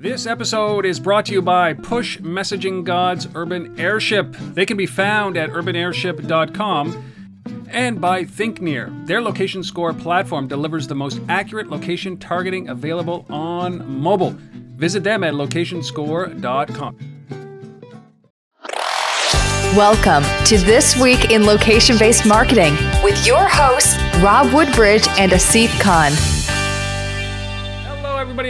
This episode is brought to you by Push Messaging Gods Urban Airship. They can be found at urbanairship.com and by ThinkNear. Their location score platform delivers the most accurate location targeting available on mobile. Visit them at locationscore.com. Welcome to This Week in Location Based Marketing with your hosts, Rob Woodbridge and Asif Khan.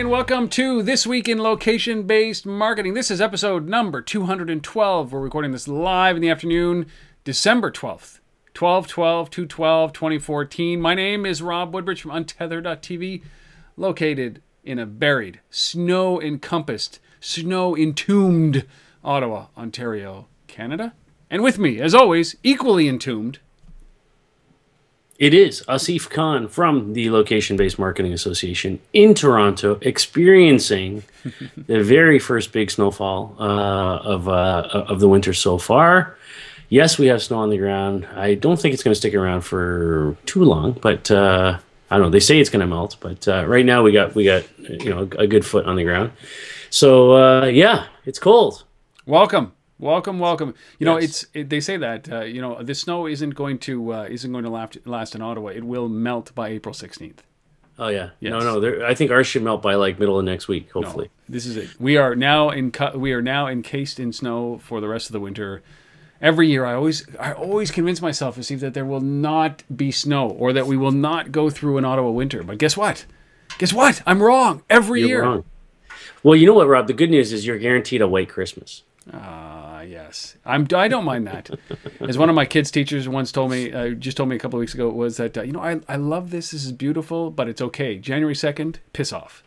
And welcome to This Week in Location Based Marketing. This is episode number 212. We're recording this live in the afternoon, December 12th. 12 12 212 2014. My name is Rob Woodbridge from Untether.tv, located in a buried, snow encompassed, snow entombed Ottawa, Ontario, Canada. And with me, as always, equally entombed, It is Asif Khan from the Location Based Marketing Association in Toronto, experiencing the very first big snowfall uh, of uh, of the winter so far. Yes, we have snow on the ground. I don't think it's going to stick around for too long, but uh, I don't know. They say it's going to melt, but uh, right now we got we got you know a good foot on the ground. So uh, yeah, it's cold. welcome. Welcome, welcome. You know, it's it, they say that uh, you know the snow isn't going to uh, isn't going to last, last in Ottawa. It will melt by April sixteenth. Oh yeah, Yes. no, no. I think ours should melt by like middle of next week, No, hopefully. this is it. We are now in we are now encased in snow for the rest of the winter. Every year, I always I always convince myself see that there will not be snow or that we will not go through an Ottawa winter. But guess what? Guess what? I'm wrong every You're year. wrong. Well, you know what, Rob? The good news is you're guaranteed a white Christmas. Ah, yes. I'm. I don't mind that. As one of my kids' teachers once told me, uh, just told me a couple of weeks ago, was that uh, you know I I love this. This is beautiful, but it's okay. January second, piss off.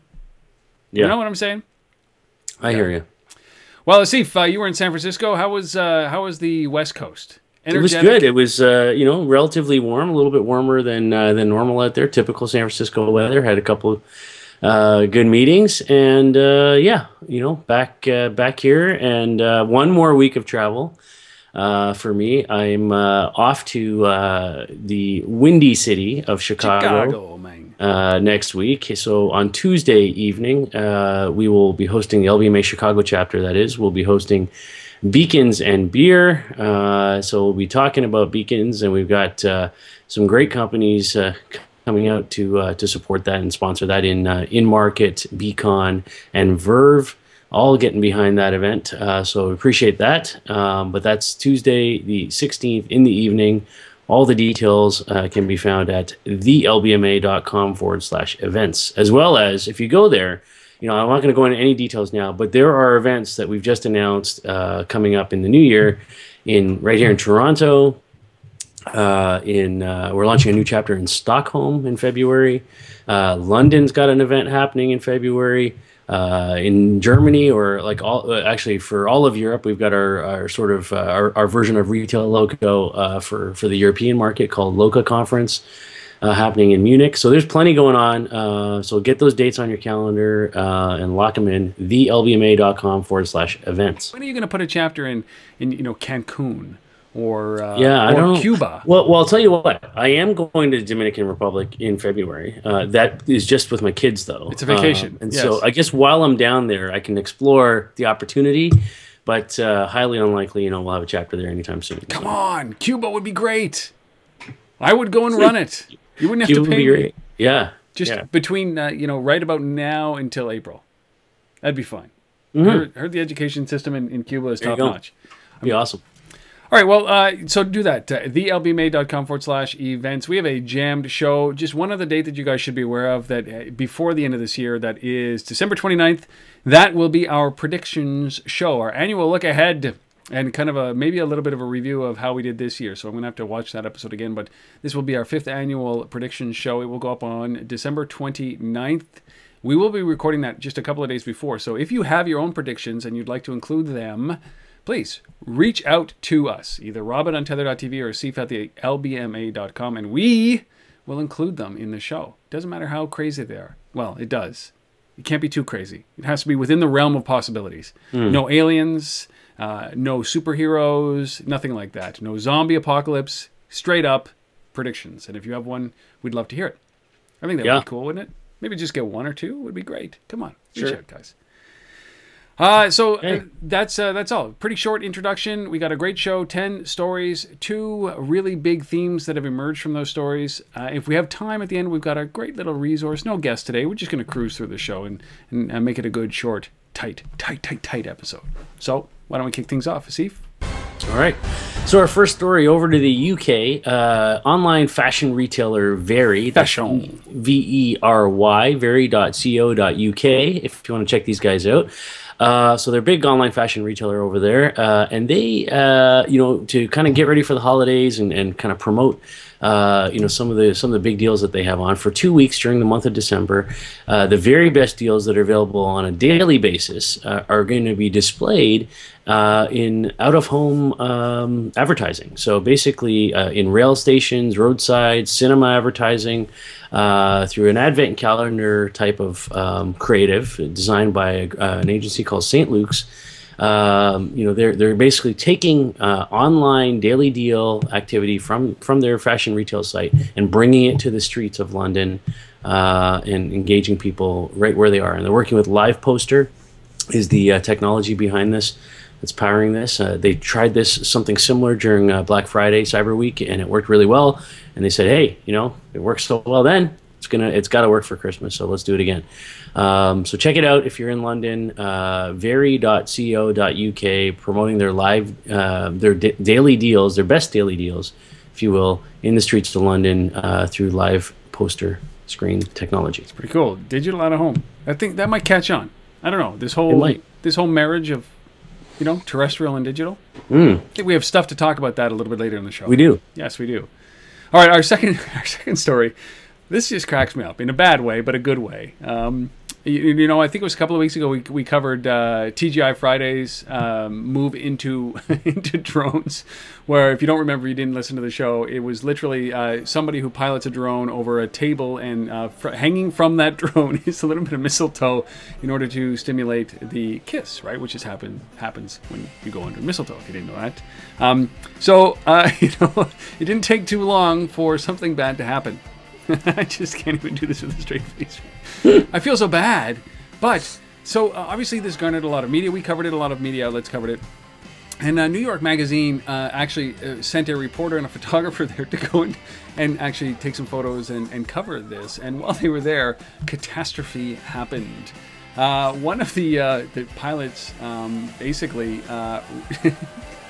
Yeah, You know what I'm saying? I hear you. Well, Asif, uh, you were in San Francisco. How was uh, how was the West Coast? It was good. It was, uh, you know, relatively warm, a little bit warmer than uh, than normal out there. Typical San Francisco weather. Had a couple uh, good meetings, and uh, yeah, you know, back uh, back here, and uh, one more week of travel. Uh, for me, I'm uh, off to uh, the windy city of Chicago, uh, next week. So on Tuesday evening, uh, we will be hosting the LBMA Chicago chapter. That is, we'll be hosting Beacons and Beer. Uh, so we'll be talking about beacons, and we've got uh, some great companies. Uh, Coming out to uh, to support that and sponsor that in uh, inMarket, Beacon, and Verve, all getting behind that event. Uh, so appreciate that. Um, but that's Tuesday the 16th in the evening. All the details uh, can be found at thelbma.com forward slash events. As well as if you go there, you know, I'm not going to go into any details now, but there are events that we've just announced uh, coming up in the new year in right here in Toronto. Uh, in uh, we're launching a new chapter in Stockholm in February. Uh, London's got an event happening in February. Uh, in Germany, or like all uh, actually for all of Europe, we've got our, our sort of uh, our, our version of retail loco uh, for for the European market called Loca Conference. Uh, happening in Munich. So there's plenty going on. Uh, so get those dates on your calendar uh, and lock them in. TheLBMA.com forward slash events. When are you going to put a chapter in in you know Cancun or uh, Yeah, I or don't. Cuba? Well, well, I'll tell you what. I am going to the Dominican Republic in February. Uh, that is just with my kids, though. It's a vacation, Um, and yes. so I guess while I'm down there, I can explore the opportunity. But uh, highly unlikely, you know, we'll have a chapter there anytime soon. Come on, Cuba would be great. I would go and run it. You wouldn't have would to pay be me. great. Yeah. Just yeah. between uh, you know right about now until April. That'd be fine. Mm-hmm. Heard, heard the education system in, in Cuba is top notch. be awesome. All right, well, uh, so do that. Uh, TheLBMA.com forward slash events. We have a jammed show. Just one other date that you guys should be aware of that uh, before the end of this year, that is December 29th. That will be our predictions show, our annual look ahead, and kind of a maybe a little bit of a review of how we did this year. So I'm going to have to watch that episode again, but this will be our fifth annual predictions show. It will go up on December 29th. We will be recording that just a couple of days before. So if you have your own predictions and you'd like to include them, please reach out to us, either rob at untether.tv or Asif at the lbma.com, and we will include them in the show. Doesn't matter how crazy they are. Well, it does. It can't be too crazy. It has to be within the realm of possibilities. No aliens, uh, no superheroes, nothing like that. No zombie apocalypse. Straight up predictions. And if you have one, we'd love to hear it. I think that would Yeah. be cool, wouldn't it? Maybe just get one or two would be great. Come on, reach Sure. out, guys. Uh, so Hey. uh, that's uh, that's all. Pretty short introduction. We got a great show, ten stories, two really big themes that have emerged from those stories. Uh, if we have time at the end, we've got a great little resource. No guest today. We're just going to cruise through the show and, and uh, make it a good, short, tight, tight, tight, tight episode. So why don't we kick things off, Asif? All right. So our first story over to the UK. Uh, online fashion retailer Very. that's Fashion. V E R Y. Very.co.uk. If you want to check these guys out. Uh, so they're a big online fashion retailer over there, uh, and they, uh, you know, to kind of get ready for the holidays and, and kind of promote, uh, you know, some of the some of the big deals that they have on for two weeks during the month of December. Uh, the very best deals that are available on a daily basis uh, are going to be displayed uh, in out of home um, advertising. So basically, uh, in rail stations, roadside, cinema advertising, through an advent calendar type of um, creative designed by an agency called St. Luke's. Um, you know, they're they're basically taking uh, online daily deal activity from from their fashion retail site and bringing it to the streets of London uh, and engaging people right where they are. And they're working with Live Poster, is the uh, technology behind this that's powering this. Uh, they tried this something similar during uh, Black Friday, Cyber Week, and it worked really well. And they said, "Hey, you know, it worked so well then. It's gonna, it's got to work for Christmas. So let's do it again." Um, so check it out if you're in London. Uh, Very.co.uk promoting their live, uh, their da- daily deals, their best daily deals, if you will, in the streets of London uh, through live poster screen technology. It's pretty cool. Digital out of home. I think that might catch on. I don't know. This whole this whole marriage of you know terrestrial and digital. Mm, I think we have stuff to talk about that a little bit later in the show. we do. Yes, we do. All right, our second our second story. This just cracks me up in a bad way, but a good way. Um, you, you know, I think it was a couple of weeks ago we, we covered uh, TGI Fridays um, move into into drones, where if you don't remember, you didn't listen to the show. It was literally uh, somebody who pilots a drone over a table, and uh, fr- hanging from that drone is a little bit of mistletoe in order to stimulate the kiss, right? Which is happen happens when you go under mistletoe. If you didn't know that, um, so uh, you know, it didn't take too long for something bad to happen. I just can't even do this with a straight face. I feel so bad. But so uh, obviously this garnered a lot of media. We covered it. A lot of media outlets covered it. And uh, New York Magazine uh, actually uh, sent a reporter and a photographer there to go and, and actually take some photos and, and cover this. And while they were there, catastrophe happened. Uh, one of the uh, the pilots um, basically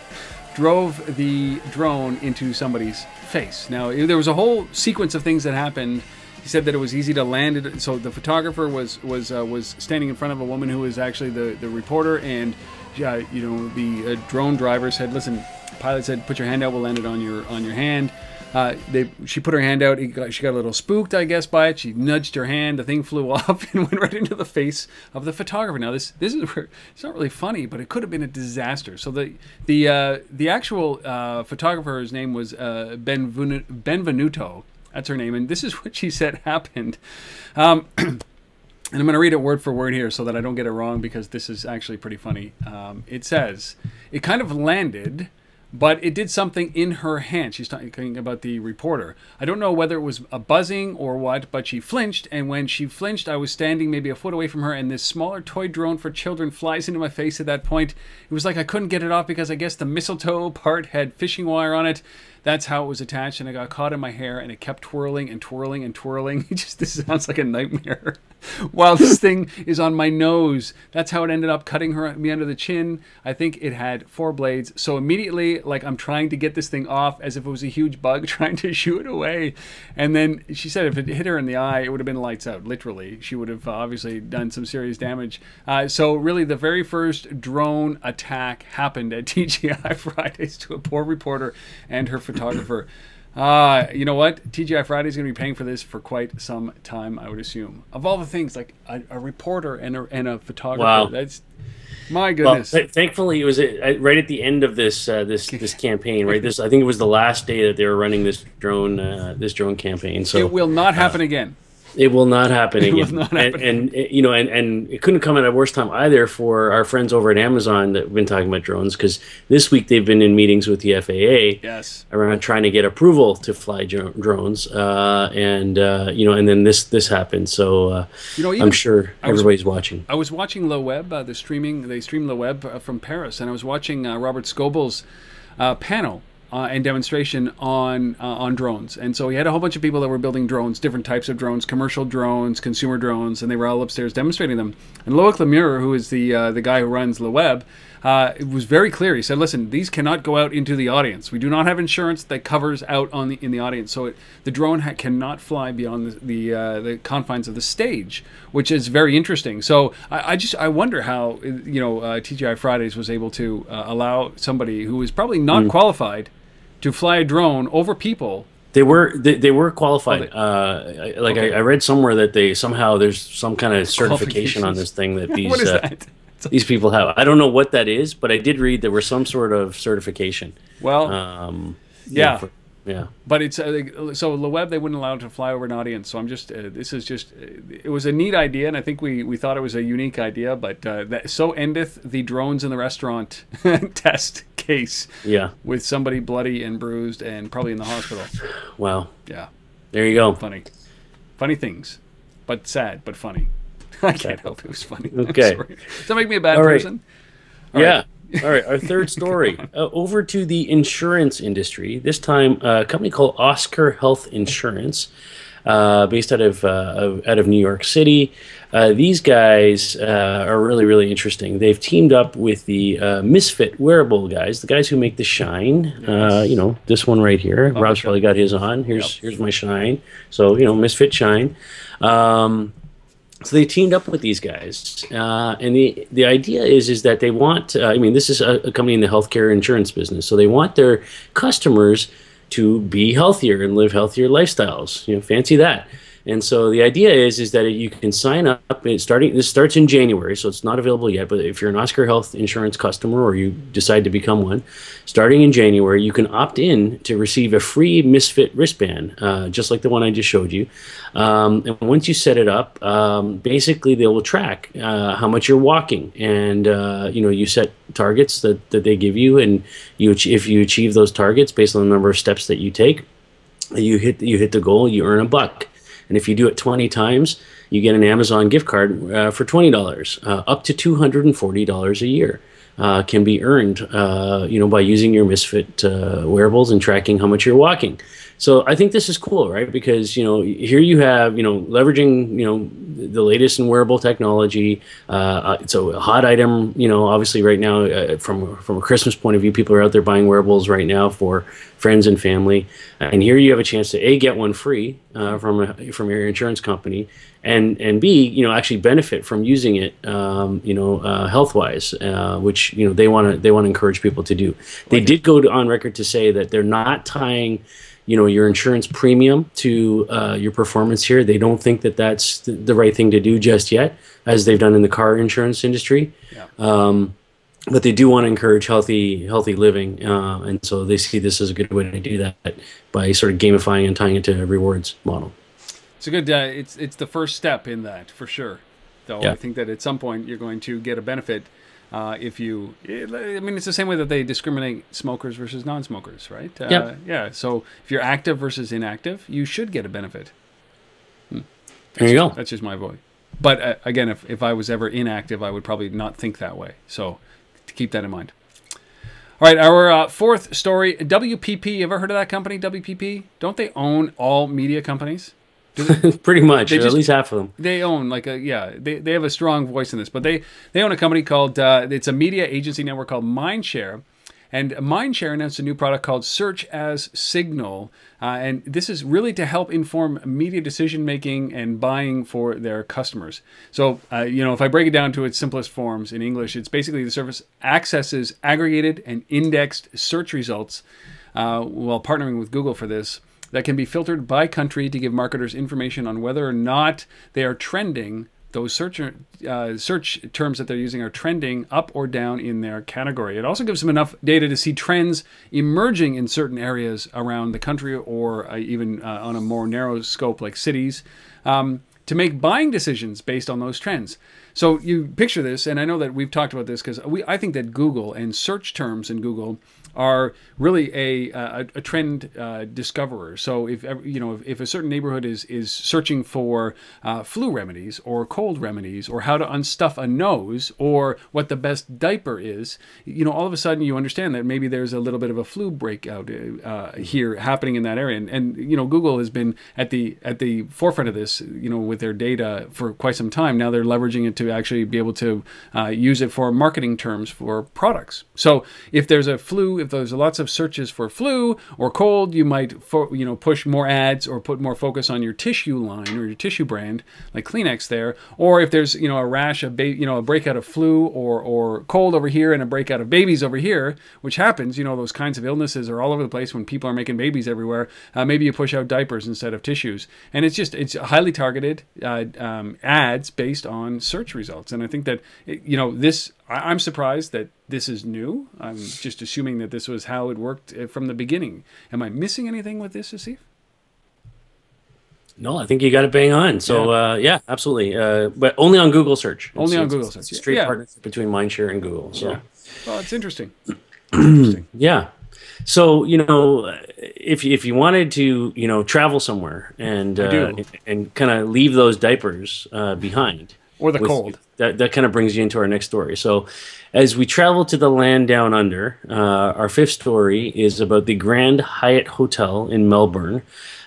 drove the drone into somebody's face. Now, there was a whole sequence of things that happened. He said that it was easy to land it. So the photographer was was uh, was standing in front of a woman who was actually the the reporter, and uh, you know the uh, drone driver said, "Listen." Pilot said, "Put your hand out. We'll land it on your on your hand." Uh, they, she put her hand out. Got, she got a little spooked, I guess, by it. She nudged her hand. The thing flew off and went right into the face of the photographer. Now, this this is it's not really funny, but it could have been a disaster. So the the uh, the actual uh, photographer's name was uh, Benvenu- Benvenuto. That's her name, and this is what she said happened. Um, and I'm going to read it word for word here so that I don't get it wrong because this is actually pretty funny. Um, it says, it kind of landed, but it did something in her hand. She's talking about the reporter. I don't know whether it was a buzzing or what, but she flinched. And when she flinched, I was standing maybe a foot away from her, and this smaller toy drone for children flies into my face at that point. It was like I couldn't get it off because I guess the mistletoe part had fishing wire on it. That's how it was attached, and I got caught in my hair, and it kept twirling and twirling and twirling. It just this sounds like a nightmare. While this thing is on my nose, that's how it ended up cutting her me under the chin. I think it had four blades. So immediately, like I'm trying to get this thing off as if it was a huge bug, trying to shoo it away. And then she said if it hit her in the eye, it would have been lights out. Literally, she would have uh, obviously done some serious damage. Uh, so really, the very first drone attack happened at TGI Fridays to a poor reporter and her photographer. Uh, you know what? TGI Friday is going to be paying for this for quite some time, I would assume. Of all the things, like a, a reporter and a, and a photographer, Wow. that's my Well, goodness. th- thankfully, it was uh, right at the end of this uh, this this campaign. Right, this I think it was the last day that they were running this drone uh, this drone campaign. So it will not happen again. It will not happen will not and, happen and, uh, you know, and, and it couldn't come at a worse time either for our friends over at Amazon that have been talking about drones because this week they've been in meetings with the FAA Yes. around trying to get approval to fly dro- drones, uh, and uh, you know, and then this this happened. So uh, You know, I'm sure was- everybody's watching. I was watching Le Web, uh, the streaming. They stream Le Web uh, from Paris, and I was watching uh, Robert Scoble's uh, panel uh, and demonstration on uh, on drones. And so he had a whole bunch of people that were building drones, different types of drones, commercial drones, consumer drones, and they were all upstairs demonstrating them. And Loic Le Meur, who is the uh, the guy who runs Le Web, uh, it was very clear. He said, "Listen, these cannot go out into the audience. We do not have insurance that covers out on the in the audience. So it, the drone ha- cannot fly beyond the the, uh, the confines of the stage, which is very interesting. So I, I just I wonder how you know uh, TGI Fridays was able to uh, allow somebody who was probably not qualified to fly a drone over people. They were they, they were qualified. Oh, uh, like Okay. I, I read somewhere that they somehow there's some kind of certification on this thing that these uh, that? these people have. I don't know what that is, but I did read there was some sort of certification. Well, Um, Yeah. for- yeah. But it's uh, so the web they wouldn't allow it to fly over an audience. So I'm just uh, this is just uh, it was a neat idea, and I think we we thought it was a unique idea. But uh, that so endeth the drones in the restaurant test case Yeah. with somebody bloody and bruised and probably in the hospital. Wow. Yeah, There you go. funny, funny things, but sad but funny. I can't help it. It was funny. Okay. Does that make me a bad All right. person? yeah. All right. Our third story. uh, over to the insurance industry. This time, uh, a company called Oscar Health Insurance, uh, based out of, uh, of out of New York City. Uh, these guys uh, are really really interesting. They've teamed up with the uh, Misfit wearable guys, the guys who make the Shine. Uh, you know this one right here. Rob's probably got his on. Here's here's my Shine. So you know Misfit Shine. Um, so they teamed up with these guys, uh, and the the idea is is that they want. Uh, I mean, this is a, a company in the healthcare insurance business, so they want their customers to be healthier and live healthier lifestyles. You know, fancy that. And so the idea is is that you can sign up. Starting. This starts in January, so it's not available yet. But if you're an Oscar Health Insurance customer or you decide to become one, starting in January, you can opt in to receive a free Misfit wristband, uh, just like the one I just showed you. Um, and once you set it up, um, basically they will track uh, how much you're walking, and uh, you know you set targets that, that they give you, and you if you achieve those targets based on the number of steps that you take, you hit you hit the goal, you earn a buck. And if you do it 20 times, you get an Amazon gift card uh, for $20, uh, up to $240 a year. Uh, can be earned, uh, you know, by using your Misfit uh, wearables and tracking how much you're walking. So I think this is cool, right? Because you know, here you have, you know, leveraging, you know, the latest in wearable technology. Uh, uh, it's a hot item, you know. Obviously, right now, uh, from from a Christmas point of view, people are out there buying wearables right now for friends and family. And here you have a chance to a get one free uh, from a, from your insurance company, and and b you know actually benefit from using it, um, you know, uh, health wise, uh, which you know they want to they want to encourage people to do. They did go to, on record to say that they're not tying you know your insurance premium to uh, your performance here. They don't think that that's the, the right thing to do just yet, as they've done in the car insurance industry. Um, but they do want to encourage healthy healthy living, uh, and so they see this as a good way to do that by sort of gamifying and tying it to a rewards model. It's a good. Uh, it's it's the first step in that for sure. Though Yeah. I think that at some point you're going to get a benefit uh, if you. I mean, it's the same way that they discriminate smokers versus non-smokers, right? Uh, Yep. Yeah. So if you're active versus inactive, you should get a benefit. There you go. That's just my voice. But uh, again, if if I was ever inactive, I would probably not think that way. So to keep that in mind. All right, our uh, fourth story: WPP. You ever heard of that company? WPP? Don't they own all media companies? Pretty much, just- at least half of them. they own like a yeah they, they have a strong voice in this but they they own a company called uh, it's a media agency network called mindshare and mindshare announced a new product called search as signal uh, and this is really to help inform media decision making and buying for their customers so uh, you know if i break it down to its simplest forms in english it's basically the service accesses aggregated and indexed search results uh, while partnering with google for this that can be filtered by country to give marketers information on whether or not they are trending those search uh, search terms that they're using are trending up or down in their category. It also gives them enough data to see trends emerging in certain areas around the country or uh, even uh, on a more narrow scope like cities um, to make buying decisions based on those trends. So you picture this, and I know that we've talked about this because we I think that Google and search terms in Google are really a a, a trend uh, discoverer. So if you know if, if, a certain neighborhood is is searching for uh, flu remedies or cold remedies or how to unstuff a nose or what the best diaper is, you know all of a sudden you understand that maybe there's a little bit of a flu breakout uh, here happening in that area. And, and you know Google has been at the at the forefront of this, you know, with their data for quite some time. Now they're leveraging it to actually be able to uh, use it for marketing terms for products. So if there's a flu if there's lots of searches for flu or cold, you might fo- you know push more ads or put more focus on your tissue line or your tissue brand like Kleenex there. Or if there's you know a rash of ba- you know a breakout of flu or or cold over here and a breakout of babies over here, which happens. You know those kinds of illnesses are all over the place when people are making babies everywhere. Uh, maybe you push out diapers instead of tissues, and it's just it's highly targeted uh, um, ads based on search results. And I think that you know this I, am surprised that this is new. I'm just assuming that this was how it worked uh, from the beginning. Am I missing anything with this, Asif? No, I think you got it bang on. So yeah, uh, yeah absolutely. Uh, but only on Google search. Only it's, on Google search. straight yeah. partnership between Mindshare and Google. So, yeah. well, it's interesting. interesting. Yeah. So you know, if if you wanted to, you know, travel somewhere and uh, and kind of leave those diapers uh, behind, or the cold, that, that kind of brings you into our next story. So, as we travel to the land down under, uh, our fifth story is about the Grand Hyatt Hotel in Melbourne,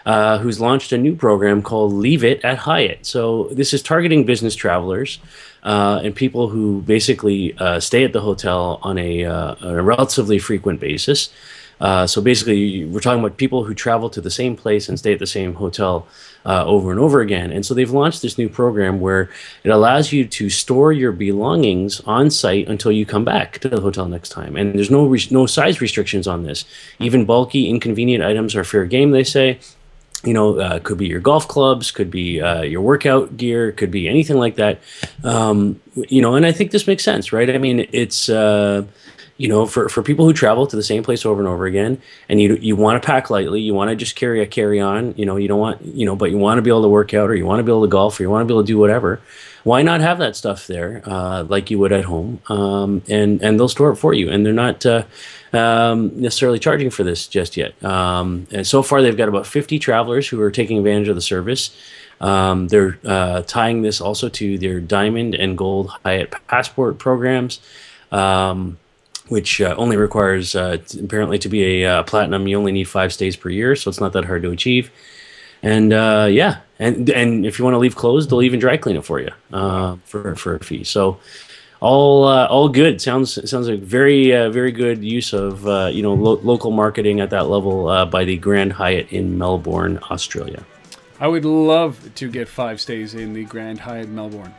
uh, who's launched a new program called Leave It at Hyatt. So, this is targeting business travelers uh, and people who basically uh, stay at the hotel on a, uh, on a relatively frequent basis. Uh, so basically, we're talking about people who travel to the same place and stay at the same hotel uh, over and over again. And so they've launched this new program where it allows you to store your belongings on site until you come back to the hotel next time. And there's no re- no size restrictions on this. Even bulky, inconvenient items are fair game. They say. You know, uh, could be your golf clubs, could be uh, your workout gear, could be anything like that. Um, you know, and I think this makes sense, right? I mean, it's uh, you know, for, for people who travel to the same place over and over again, and you you want to pack lightly, you want to just carry a carry on, you know, you don't want, you know, but you want to be able to work out, or you want to be able to golf, or you want to be able to do whatever. Why not have that stuff there, uh, like you would at home, um, and and they'll store it for you, and they're not uh, um, necessarily charging for this just yet. Um, and so far, they've got about 50 travelers who are taking advantage of the service. Um, they're uh, tying this also to their Diamond and Gold Hyatt Passport programs. Um, which uh, only requires uh, apparently to be a uh, platinum. You only need five stays per year, so it's not that hard to achieve. And uh, yeah, and and if you want to leave clothes, they'll even dry clean it for you uh, for for a fee. So all uh, all good. Sounds sounds like very very good use of you know lo- local marketing at that level by the Grand Hyatt in Melbourne, Australia. I would love to get five stays in the Grand Hyatt Melbourne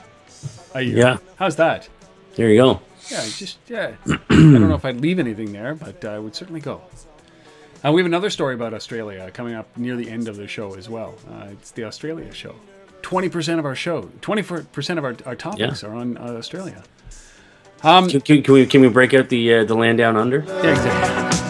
a year. Yeah, how's that? There you go. Yeah, just yeah. I don't know if I'd leave anything there, but I would certainly go. Uh, we have another story about Australia coming up near the end of the show as well. Uh, it's the Australia show. Twenty percent of our show, twenty percent of our, our topics yeah. are on uh, Australia. Um, can, can, can, we can we break out the uh, the land down under? Yeah, exactly.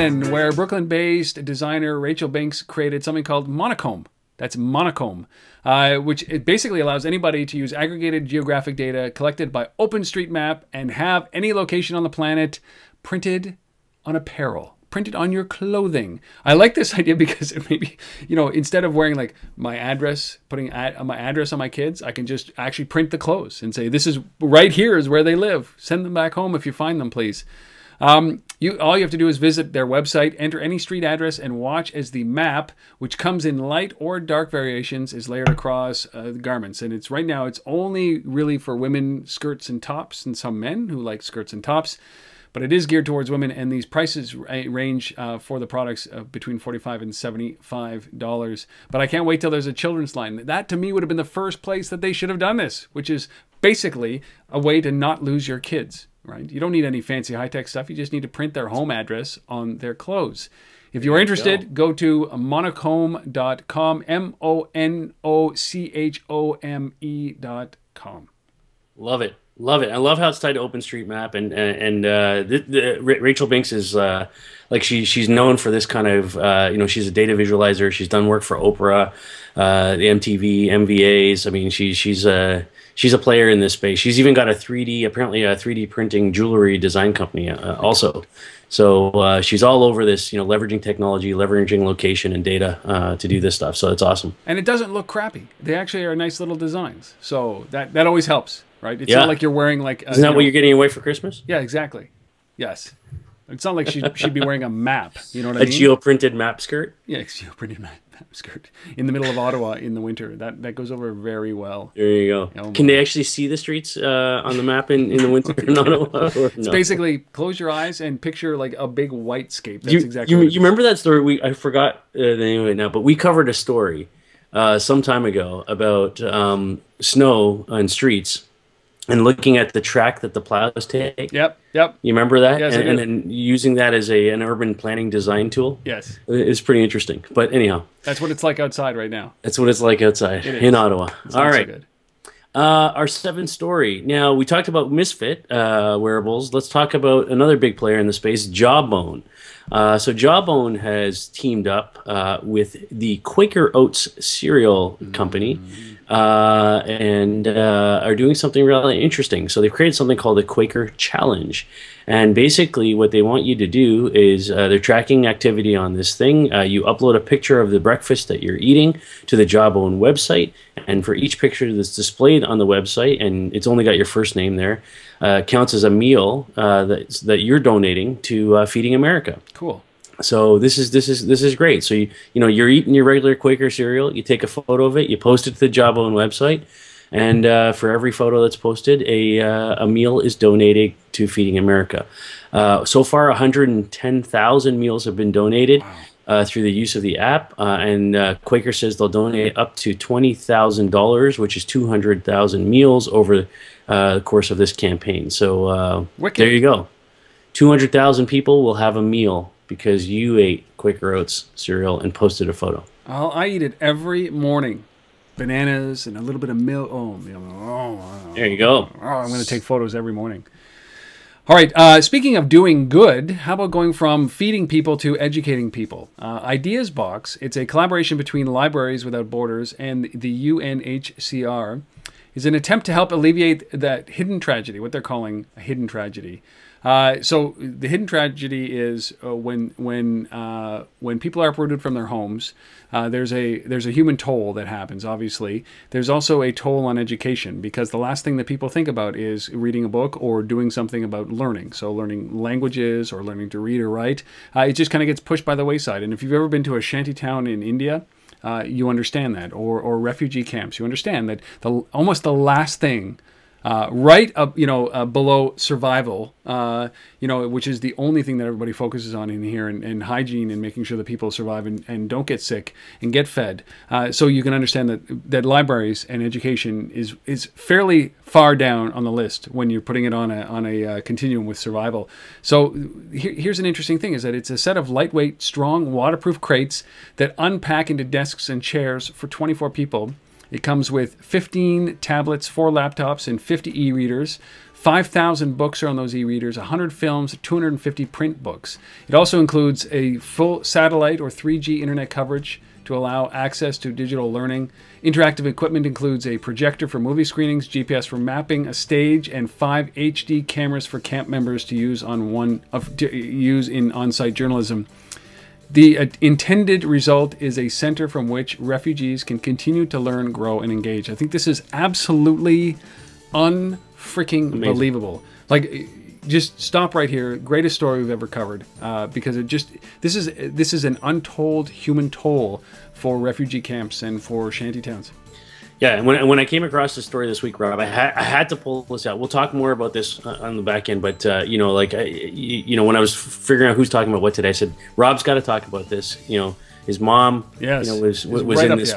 Brooklyn, where Brooklyn based designer Rachel Binks created something called Monochome. That's Monochome, uh, which it basically allows anybody to use aggregated geographic data collected by OpenStreetMap and have any location on the planet printed on apparel printed on your clothing. I like this idea because it maybe, you know, instead of wearing like my address, putting ad, my address on my kids, I can just actually print the clothes and say, this is right here is where they live. Send them back home if you find them, please. Um, you, all you have to do is visit their website, enter any street address, and watch as the map, which comes in light or dark variations, is layered across uh, the garments. And it's right now it's only really for women skirts and tops, and some men who like skirts and tops. but it is geared towards women, and these prices range uh, for the products uh, between forty-five and seventy-five dollars. But I can't wait till there's a children's line. That to me would have been the first place that they should have done this, which is basically a way to not lose your kids. Right? You don't need any fancy high-tech stuff. You just need to print their home address on their clothes. If you're interested, go. to monochome.com, M O N O C H O M E.com. Love it. Love it. I love how it's tied to OpenStreetMap, and and uh, the, the, Rachel Binks is uh, like she she's known for this kind of uh, you know she's a data visualizer. She's done work for Oprah, uh, the MTV, MVAs. I mean she she's a she's a player in this space. She's even got a 3D apparently a 3D printing jewelry design company uh, also. So uh, she's all over this, you know, leveraging technology, leveraging location and data uh, to do this stuff. So it's awesome. And it doesn't look crappy. They actually are nice little designs. So that that always helps, right? It's Yeah. not like you're wearing like. A, Isn't that you what know- you're getting away for Christmas? Yeah, exactly. Yes. It's not like she, she'd be wearing a map. You know what I A mean? A geo printed map skirt. yeah, geo printed map skirt in the middle of Ottawa in the winter. That that goes over very well. There you go. Oh, Can they actually see the streets uh, on the map in, in the winter in Ottawa? No? Basically, close your eyes and picture like a big white scape. That's you, exactly. you, you remember that story? We I forgot uh, the name of it now, but we covered a story uh, some time ago about um, snow on streets and looking at the track that the plows take. Yep. Yep. You remember that? Yes, and, and then using that as a an urban planning design tool. Yes. It's pretty interesting. But anyhow, That's what it's like outside right now. that's what it's like outside It in. Ottawa. It's All not so good. Uh, our seventh story. Now we talked about Misfit uh, wearables. Let's talk about another big player in the space, Jawbone. Uh, so Jawbone has teamed up uh, with the Quaker Oats cereal company uh, and uh, are doing something really interesting. So they've created something called the Quaker Challenge. And basically, what they want you to do is uh, they're tracking activity on this thing. Uh, you upload a picture of the breakfast that you're eating to the Jawbone website, and for each picture that's displayed on the website, and it's only got your first name there, uh, counts as a meal uh, that that you're donating to Feeding America. Cool. So this is this is this is great. So you you know you're eating your regular Quaker cereal. You take a photo of it. You post it to the Jawbone website, and uh, for every photo that's posted, a uh, a meal is donated to Feeding America. Uh, so far, 110,000 meals have been donated. Uh, through the use of the app, uh, and uh, Quaker says they'll donate up to twenty thousand dollars, which is two hundred thousand meals over uh, the course of this campaign. So uh, there you go. 200,000 people will have a meal because you ate Quaker Oats cereal and posted a photo. Well, I eat it every morning. Bananas and a little bit of milk. Oh, milk. oh, There you go. oh, I'm going to take photos every morning. All right. Uh, speaking of doing good, how about going from feeding people to educating people? Uh, Ideas Box. It's a collaboration between Libraries Without Borders and the UNHCR. Is an attempt to help alleviate that hidden tragedy, what they're calling a hidden tragedy. Uh, so the hidden tragedy is uh, when when uh, when people are uprooted from their homes. Uh, there's a there's a human toll that happens. Obviously, there's also a toll on education because the last thing that people think about is reading a book or doing something about learning. So learning languages or learning to read or write, uh, it just kind of gets pushed by the wayside. And if you've ever been to a shanty town in India, you understand that, or, or refugee camps, you understand that the almost the last thing, uh, right up, you know, uh, below survival, uh, you know, which is the only thing that everybody focuses on in here, and, and hygiene and making sure that people survive and, and don't get sick and get fed. Uh, so you can understand that that libraries and education is is fairly far down on the list when you're putting it on a on a uh, continuum with survival. So here, here's an interesting thing: is that it's a set of lightweight, strong, waterproof crates that unpack into desks and chairs for 24 people. It comes with 15 tablets, four laptops, and 50 e-readers. 5,000 books are on those e-readers, 100 films, 250 print books. It also includes a full satellite or 3G internet coverage to allow access to digital learning. Interactive equipment includes a projector for movie screenings, GPS for mapping, a stage, and five HD cameras for camp members to use on one use in on-site journalism. The uh, intended result is a center from which refugees can continue to learn, grow, and engage. I think this is absolutely unfreaking believable. Like, uh, just stop right here. Greatest story we've ever covered uh, because it just this is this is an untold human toll for refugee camps and for shanty towns. Yeah, and when, when I came across this story this week, Rob, I had, I had to pull this out. We'll talk more about this on the back end, but uh, you know, like I, you know, when I was figuring out who's talking about what today, I said Rob's got to talk about this. You know, his mom, yes. you know, was was, was right in this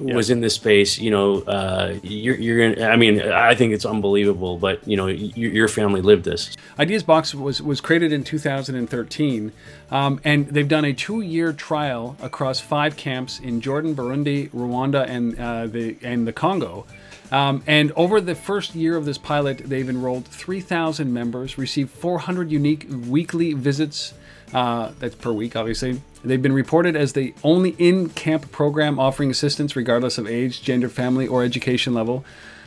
yeah. was in this space, you know, uh, you're, you're gonna. I mean, I think it's unbelievable, but you know, your, your family lived this. Ideas Box was was created in 2013, um, and they've done a two-year trial across five camps in Jordan, Burundi, Rwanda, and uh, the and the Congo. Um, and over the first year of this pilot, they've enrolled 3,000 members, received 400 unique weekly visits. Uh, that's per week, obviously. They've been reported as the only in camp program offering assistance regardless of age, gender, family, or education level.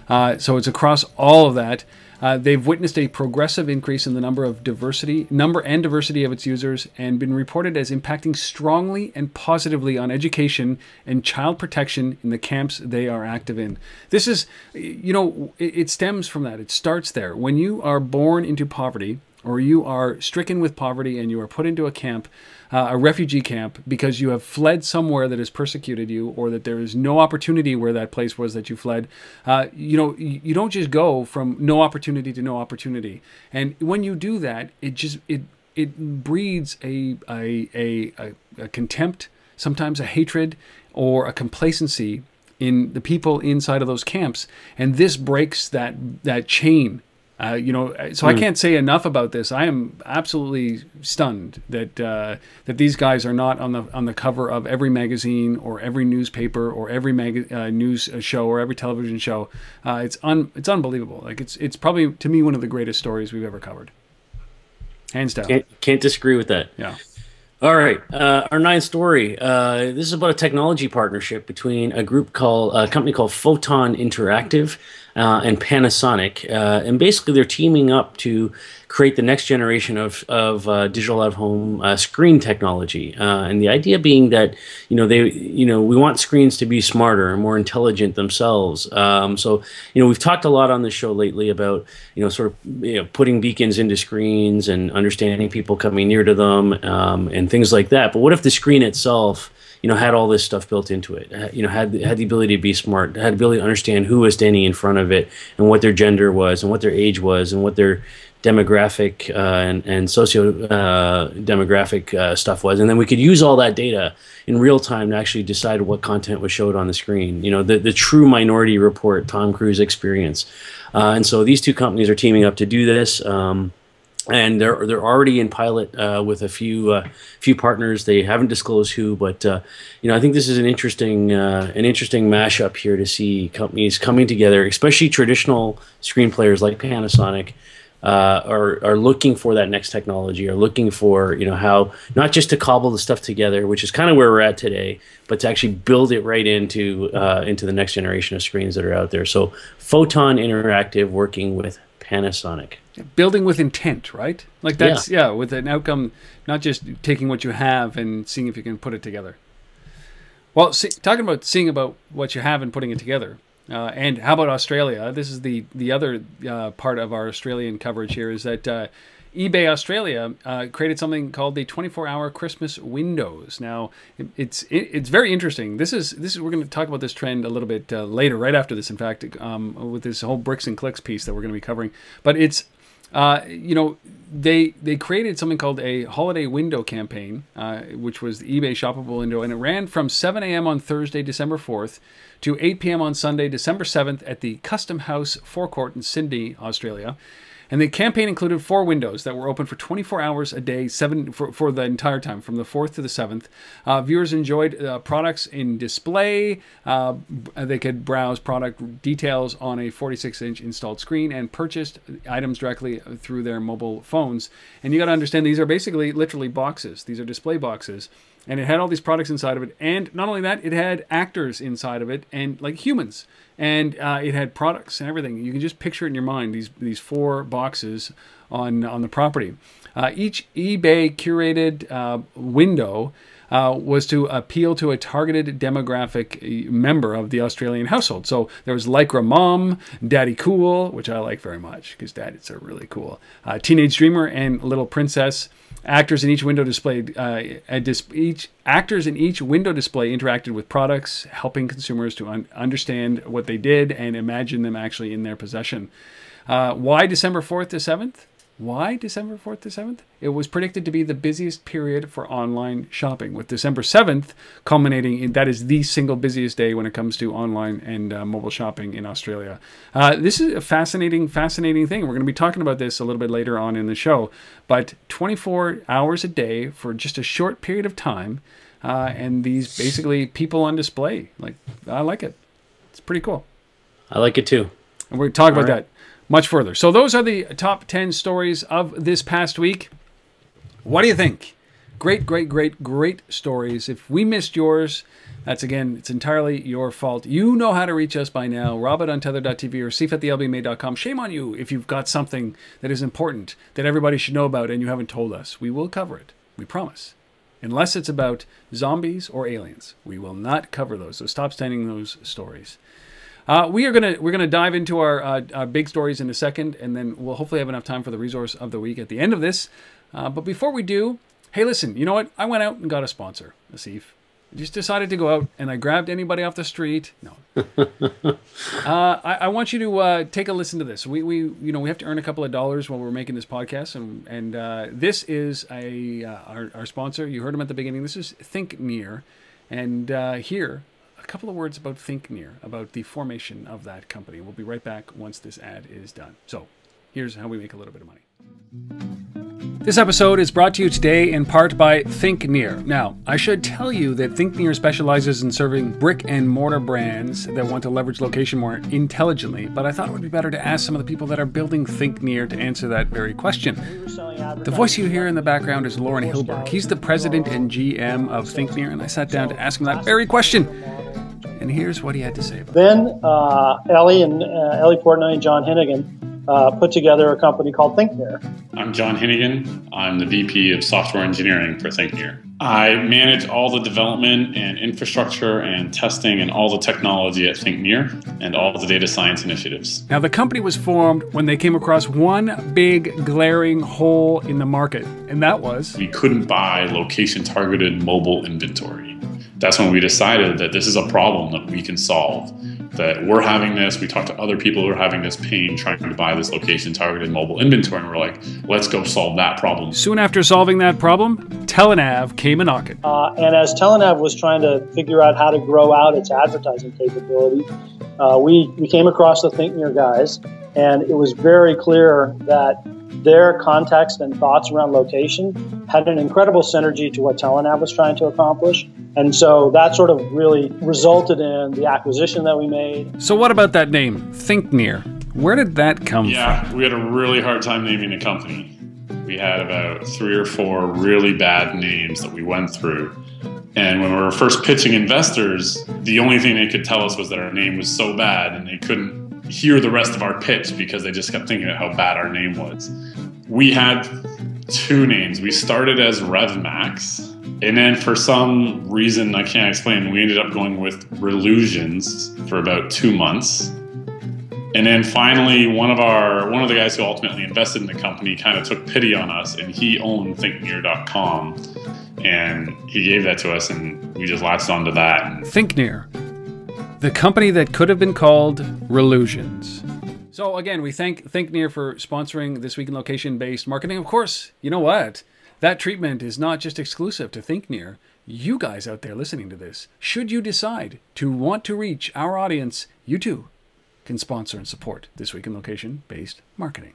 Uh, so it's across all of that. Uh, they've witnessed a progressive increase in the number of diversity, number and diversity of its users, and been reported as impacting strongly and positively on education and child protection in the camps they are active in. This is, you know, it, it stems from that. It starts there. When you are born into poverty, or you are stricken with poverty and you are put into a camp, uh, a refugee camp, because you have fled somewhere that has persecuted you or that there is no opportunity where that place was that you fled, uh, you know, you don't just go from no opportunity to no opportunity. And when you do that, it just, it, it breeds a, a, a, a, a contempt, sometimes a hatred or a complacency in the people inside of those camps. And this breaks that, that chain uh, you know, so mm. I hmm. can't say enough about this. I am absolutely stunned that uh, that these guys are not on the on the cover of every magazine or every newspaper or every mag- uh, news show or every television show. Uh, it's un it's unbelievable. Like it's it's probably to me one of the greatest stories we've ever covered, hands down. Can't, can't disagree with that. Yeah. All right, uh, our ninth story. Uh, this is about a technology partnership between a group called a company called Photon Interactive uh, and Panasonic, uh, and basically they're teaming up to create the next generation of of uh, digital of home uh, screen technology. and the idea being that you know they you know we want screens to be smarter and more intelligent themselves. Um, so you know we've talked a lot on the show lately about you know sort of you know, putting beacons into screens and understanding people coming near to them um, and things like that. But what if the screen itself you know, had all this stuff built into it. You know, had had the ability to be smart, had the ability to understand who was standing in front of it, and what their gender was, and what their age was, and what their demographic uh, and and socio uh, demographic uh, stuff was, and then we could use all that data in real time to actually decide what content was showed on the screen. You know, the the true Minority Report, Tom Cruise experience, uh, and so these two companies are teaming up to do this. Um, and they're they're already in pilot uh, with a few uh, few partners. They haven't disclosed who, but uh, you know I think this is an interesting uh, an interesting mashup here to see companies coming together, especially traditional screen players like Panasonic. Uh, are are looking for that next technology, are looking for you know how not just to cobble the stuff together, which is kind of where we're at today, but to actually build it right into uh, into the next generation of screens that are out there. So Photon Interactive working with Panasonic building with intent, right? Like that's yeah. yeah, with an outcome, not just taking what you have and seeing if you can put it together. Well, see, talking about seeing about what you have and putting it together, uh, and how about Australia? This is the the other uh, part of our Australian coverage here is that uh, eBay Australia uh, created something called the 24-hour Christmas windows. Now, it, it's it, it's very interesting. This is this is we're going to talk about this trend a little bit uh, later, right after this. In fact, um, with this whole bricks and clicks piece that we're going to be covering. But it's uh, you know, they they created something called a holiday window campaign, uh, which was the eBay shoppable window, and it ran from 7 a.m. on Thursday, December 4th, to 8 p.m. on Sunday, December 7th, at the Custom House forecourt in Sydney, Australia. And the campaign included four windows that were open for 24 hours a day, seven for, for the entire time, from the 4th to the 7th. Uh, viewers enjoyed uh, products in display. Uh, they could browse product details on a 46 inch installed screen and purchased items directly through their mobile phones. And you got to understand, these are basically literally boxes, these are display boxes and it had all these products inside of it and not only that it had actors inside of it and like humans and uh, it had products and everything you can just picture it in your mind these these four boxes on on the property uh, each ebay curated uh, window uh, was to appeal to a targeted demographic uh, member of the Australian household. So there was Lycra Mom, Daddy Cool, which I like very much because Daddy's are really cool, uh, Teenage Dreamer, and Little Princess. Actors in each window displayed uh, dis- each actors in each window display interacted with products, helping consumers to un- understand what they did and imagine them actually in their possession. Uh, why December fourth to seventh? Why December 4th to 7th? It was predicted to be the busiest period for online shopping, with December 7th culminating in that is the single busiest day when it comes to online and uh, mobile shopping in Australia. Uh, this is a fascinating, fascinating thing. We're going to be talking about this a little bit later on in the show, but 24 hours a day for just a short period of time, uh, and these basically people on display. Like, I like it. It's pretty cool. I like it too. And we're going to talk All about right. that much further. So those are the top 10 stories of this past week. What do you think? Great, great, great, great stories. If we missed yours, that's again, it's entirely your fault. You know how to reach us by now. Rob at untether.tv or Sif at. Shame on you if you've got something that is important that everybody should know about and you haven't told us. We will cover it. We promise. Unless it's about zombies or aliens. We will not cover those. So stop sending those stories. Uh, we are gonna we're gonna dive into our, uh, our, big stories in a second, and then we'll hopefully have enough time for the resource of the week at the end of this. Uh, but before we do, hey, listen, you know what? I went out and got a sponsor, Asif. I just decided to go out and I grabbed anybody off the street. No, uh, I, I, want you to uh, take a listen to this. We, we you know we have to earn a couple of dollars while we're making this podcast, and and uh, this is a our, our sponsor. You heard him at the beginning. This is ThinkNear, and here couple of words about ThinkNear, about the formation of that company. We'll be right back once this ad is done. So, here's how we make a little bit of money. This episode is brought to you today in part by ThinkNear. Now, I should tell you that ThinkNear specializes in serving brick and mortar brands that want to leverage location more intelligently, but I thought it would be better to ask some of the people that are building ThinkNear to answer that very question. The voice you hear in the background is Loren Hillberg. He's the president and GM of ThinkNear, and I sat down to ask him that very question. And here's what he had to say. about then uh, Ellie and uh, Ellie Portnoy and John Hennigan uh, put together a company called ThinkNear. I'm John Hennigan. I'm the VP of Software Engineering for ThinkNear. I manage all the development and infrastructure and testing and all the technology at ThinkNear and all the data science initiatives. Now, the company was formed when they came across one big glaring hole in the market, and that was we couldn't buy location targeted mobile inventory that's when we decided that this is a problem that we can solve. That we're having this, we talked to other people who are having this pain trying to buy this location targeted mobile inventory, and we're like, let's go solve that problem. Soon after solving that problem, Telenav came a knocking. Uh, and as Telenav was trying to figure out how to grow out its advertising capability, uh, we, we came across the ThinkNear guys, and it was very clear that their context and thoughts around location had an incredible synergy to what Telenav was trying to accomplish. And so that sort of really resulted in the acquisition that we made. So, what about that name, ThinkNear? Where did that come yeah, from? Yeah, we had a really hard time naming the company. We had about three or four really bad names that we went through. And when we were first pitching investors, the only thing they could tell us was that our name was so bad and they couldn't hear the rest of our pitch because they just kept thinking how bad our name was. We had two names. We started as RevMax, and then for some reason I can't explain, we ended up going with Relusions for about two months. And then finally, one of our one of the guys who ultimately invested in the company kind of took pity on us, and he owned ThinkNear.com, and he gave that to us, and we just latched onto that. ThinkNear, the company that could have been called Relusions. So again, we thank ThinkNear for sponsoring this week in location-based marketing. Of course, you know what? That treatment is not just exclusive to ThinkNear. You guys out there listening to this, should you decide to want to reach our audience, you too can sponsor and support this week in location-based marketing.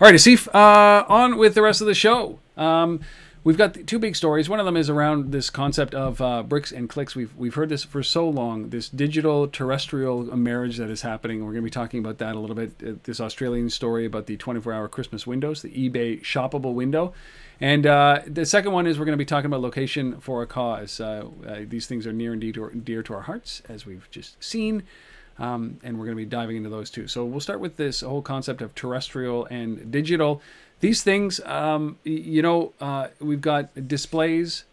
All right, Asif, uh, on with the rest of the show. Um, we've got two big stories. One of them is around this concept of uh, bricks and clicks. We've we've heard this for so long. This digital terrestrial marriage that is happening. We're going to be talking about that a little bit. Uh, this Australian story about the 24-hour Christmas windows, the eBay shoppable window. And uh, the second one is we're going to be talking about location for a cause. Uh, uh, these things are near and dear to, dear to our hearts, as we've just seen. Um, and we're going to be diving into those too. So we'll start with this whole concept of terrestrial and digital these things, um, you know, uh, we've got displays,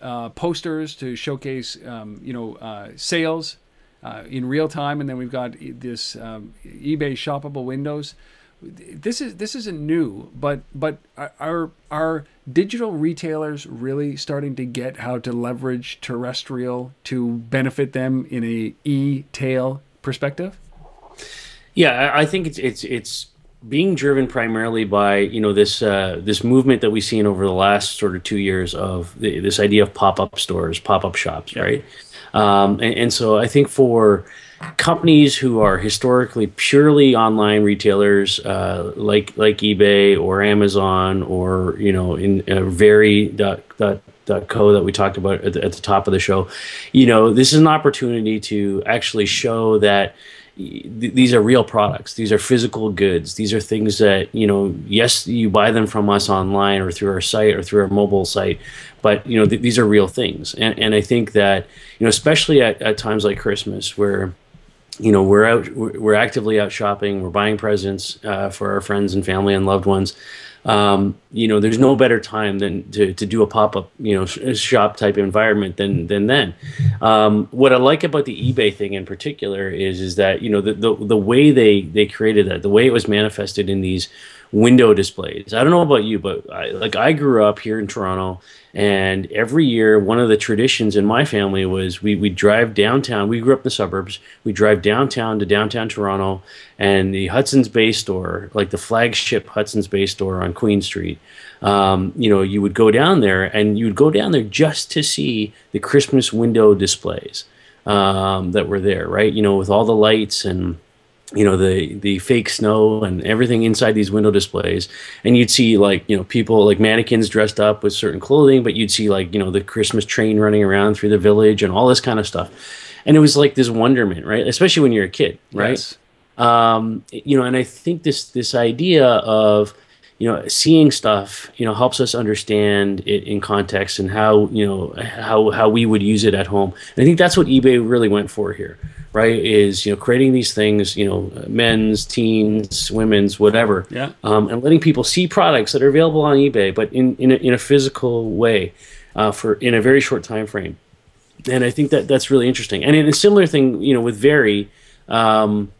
uh, posters to showcase, um, you know, uh, sales uh, in real time, and then we've got this um, eBay shoppable windows. this is this isn't new, but but are are digital retailers really starting to get how to leverage terrestrial to benefit them in a e-tail perspective? Yeah, I think it's it's it's being driven primarily by you know this uh, this movement that we've seen over the last sort of two years of the, this idea of pop up stores, pop up shops, yeah. right? Um, and, and, so I think for companies who are historically purely online retailers, uh, like like eBay or Amazon or you know in uh, very dot, dot, dot co that we talked about at the, at the top of the show, you know this is an opportunity to actually show that these are real products. These are physical goods. These are things that you know. Yes, you buy them from us online or through our site or through our mobile site, but you know th- these are real things. And and I think that you know, especially at, at times like Christmas, where you know we're out, we're actively out shopping, we're buying presents uh, for our friends and family and loved ones um, you know, there's no better time than to, to do a pop up, you know, shop type environment than than then. Um, what I like about the eBay thing in particular is is that you know the, the the way they they created that, the way it was manifested in these window displays. I don't know about you, but I, like I grew up here in Toronto, and every year one of the traditions in my family was we we drive downtown. We grew up in the suburbs. We drive downtown to downtown Toronto, and the Hudson's Bay store, like the flagship Hudson's Bay store on Queen Street. Um, you know, you would go down there, and you would go down there just to see the Christmas window displays um, that were there, right? You know, with all the lights and you know the the fake snow and everything inside these window displays. And you'd see like you know people like mannequins dressed up with certain clothing but you'd see like you know the christmas train running around through the village and all this kind of stuff. And it was like this wonderment right? Especially when you're a kid right? Yes. um, you know and i think this this idea of you know seeing stuff you know helps us understand it in context and how you know how how we would use it at home. And i think that's what ebay really went for here right? Is you know creating these things, you know, men's, teens, women's, whatever, yeah, um, and letting people see products that are available on eBay, but in in a, in a physical way, uh, for in a very short time frame. And I think that that's really interesting. And in a similar thing, you know, with Very. Um,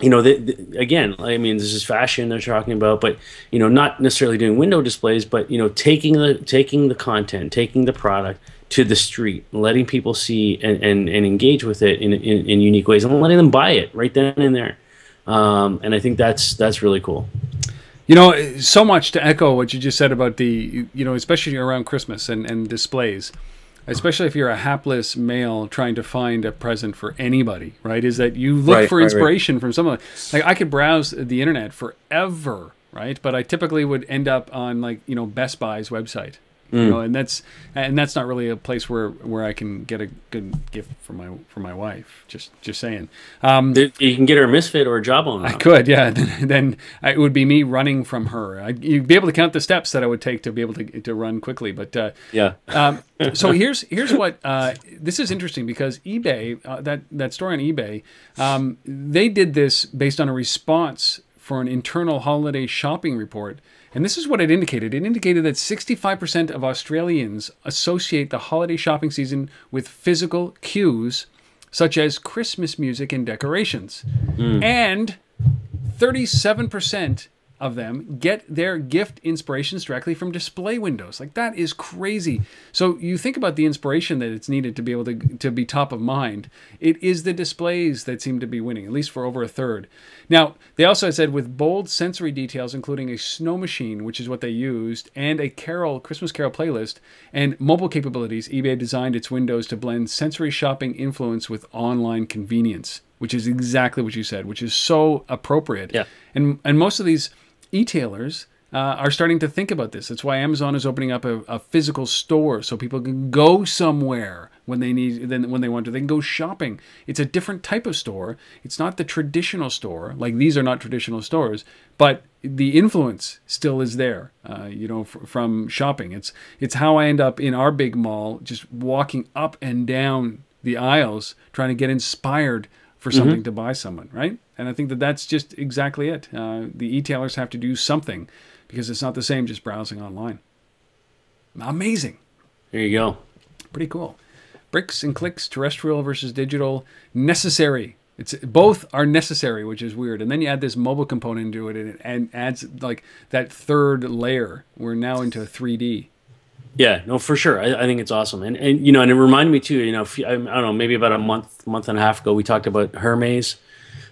you know, the, the, again, I mean, this is fashion they're talking about, but you know, not necessarily doing window displays, but you know, taking the taking the content, taking the product, to the street, letting people see and, and, and engage with it in, in, in, unique ways, and letting them buy it right then and there. Um, and I think that's that's really cool. You know, so much to echo what you just said about the, you know, especially around Christmas and, and displays, especially if you're a hapless male trying to find a present for anybody, right? Is that you look right, for inspiration right, right. from someone. Like I could browse the internet forever, right? But I typically would end up on like, you know, Best Buy's website Mm. You know, and that's and that's not really a place where where I can get a good gift for my for my wife. Just just saying. Um, you can get her a misfit or a job jawbone. I could, yeah. then it would be me running from her. I'd, you'd be able to count the steps that I would take to be able to to run quickly. But uh, yeah. um, so here's here's what uh, this is interesting because eBay uh, that that store on eBay um, they did this based on a response for an internal holiday shopping report and this is what it indicated. It indicated that 65% of Australians associate the holiday shopping season with physical cues such as Christmas music and decorations. Mm. And 37% of them get their gift inspirations directly from display windows. Like that is crazy. So you think about the inspiration that it's needed to be able to to be top of mind. It is the displays that seem to be winning, at least for over a third. Now, they also said with bold sensory details including a snow machine, which is what they used, and a carol Christmas carol playlist and mobile capabilities, eBay designed its windows to blend sensory shopping influence with online convenience, which is exactly what you said, which is so appropriate. Yeah. And and most of these e-tailers uh, are starting to think about this. That's why Amazon is opening up a, a, physical store so people can go somewhere when they need then when they want to. They can go shopping. It's a different type of store. It's not the traditional store. Like these are not traditional stores, but the influence still is there. Uh, you know, f- from shopping. It's it's how I end up in our big mall, just walking up and down the aisles, trying to get inspired for something mm-hmm. to buy someone, right? And I think that that's just exactly it. Uh, the e-tailers have to do something because it's not the same just browsing online. Amazing. There you go. Pretty cool. Bricks and clicks, terrestrial versus digital, necessary It's both are necessary, which is weird, and then you add this mobile component into it, and it and adds like that third layer. We're now into 3D. Yeah, no, for sure. I, I think it's awesome, and and you know, and it reminded me too. You know, I don't know, maybe about a month, month and a half ago, we talked about Hermes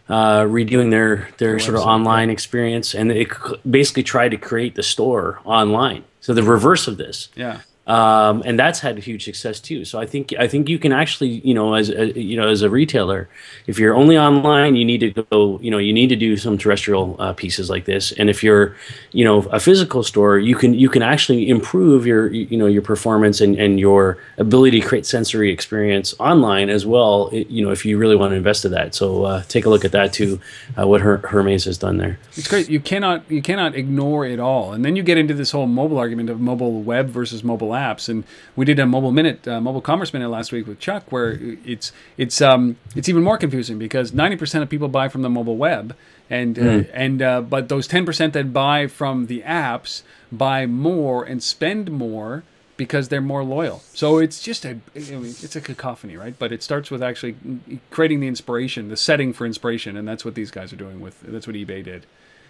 uh, redoing their their sort of online experience, and it basically tried to create the store online. So the reverse of this. Yeah um, and that's had huge success too. So I think I think you can actually, you know, as a, you know, as a retailer, if you're only online, you need to go, you know, you need to do some terrestrial uh, pieces like this. And if you're, you know, a physical store, you can you can actually improve your, you know, your performance and, and your ability to create sensory experience online as well. You know, if you really want to invest in that. So uh, take a look at that too. Uh, what Her- Hermes has done there. It's great. You cannot you cannot ignore it all. And then you get into this whole mobile argument of mobile web versus mobile apps. And we did a mobile minute, uh, mobile commerce minute last week with Chuck, where it's it's um it's even more confusing because ninety percent of people buy from the mobile web, and mm. uh, hmm. and uh, but those ten percent that buy from the apps buy more and spend more because they're more loyal. So it's just a I mean, it's a cacophony, right? But it starts with actually creating the inspiration, the setting for inspiration, and that's what these guys are doing with. That's what eBay did.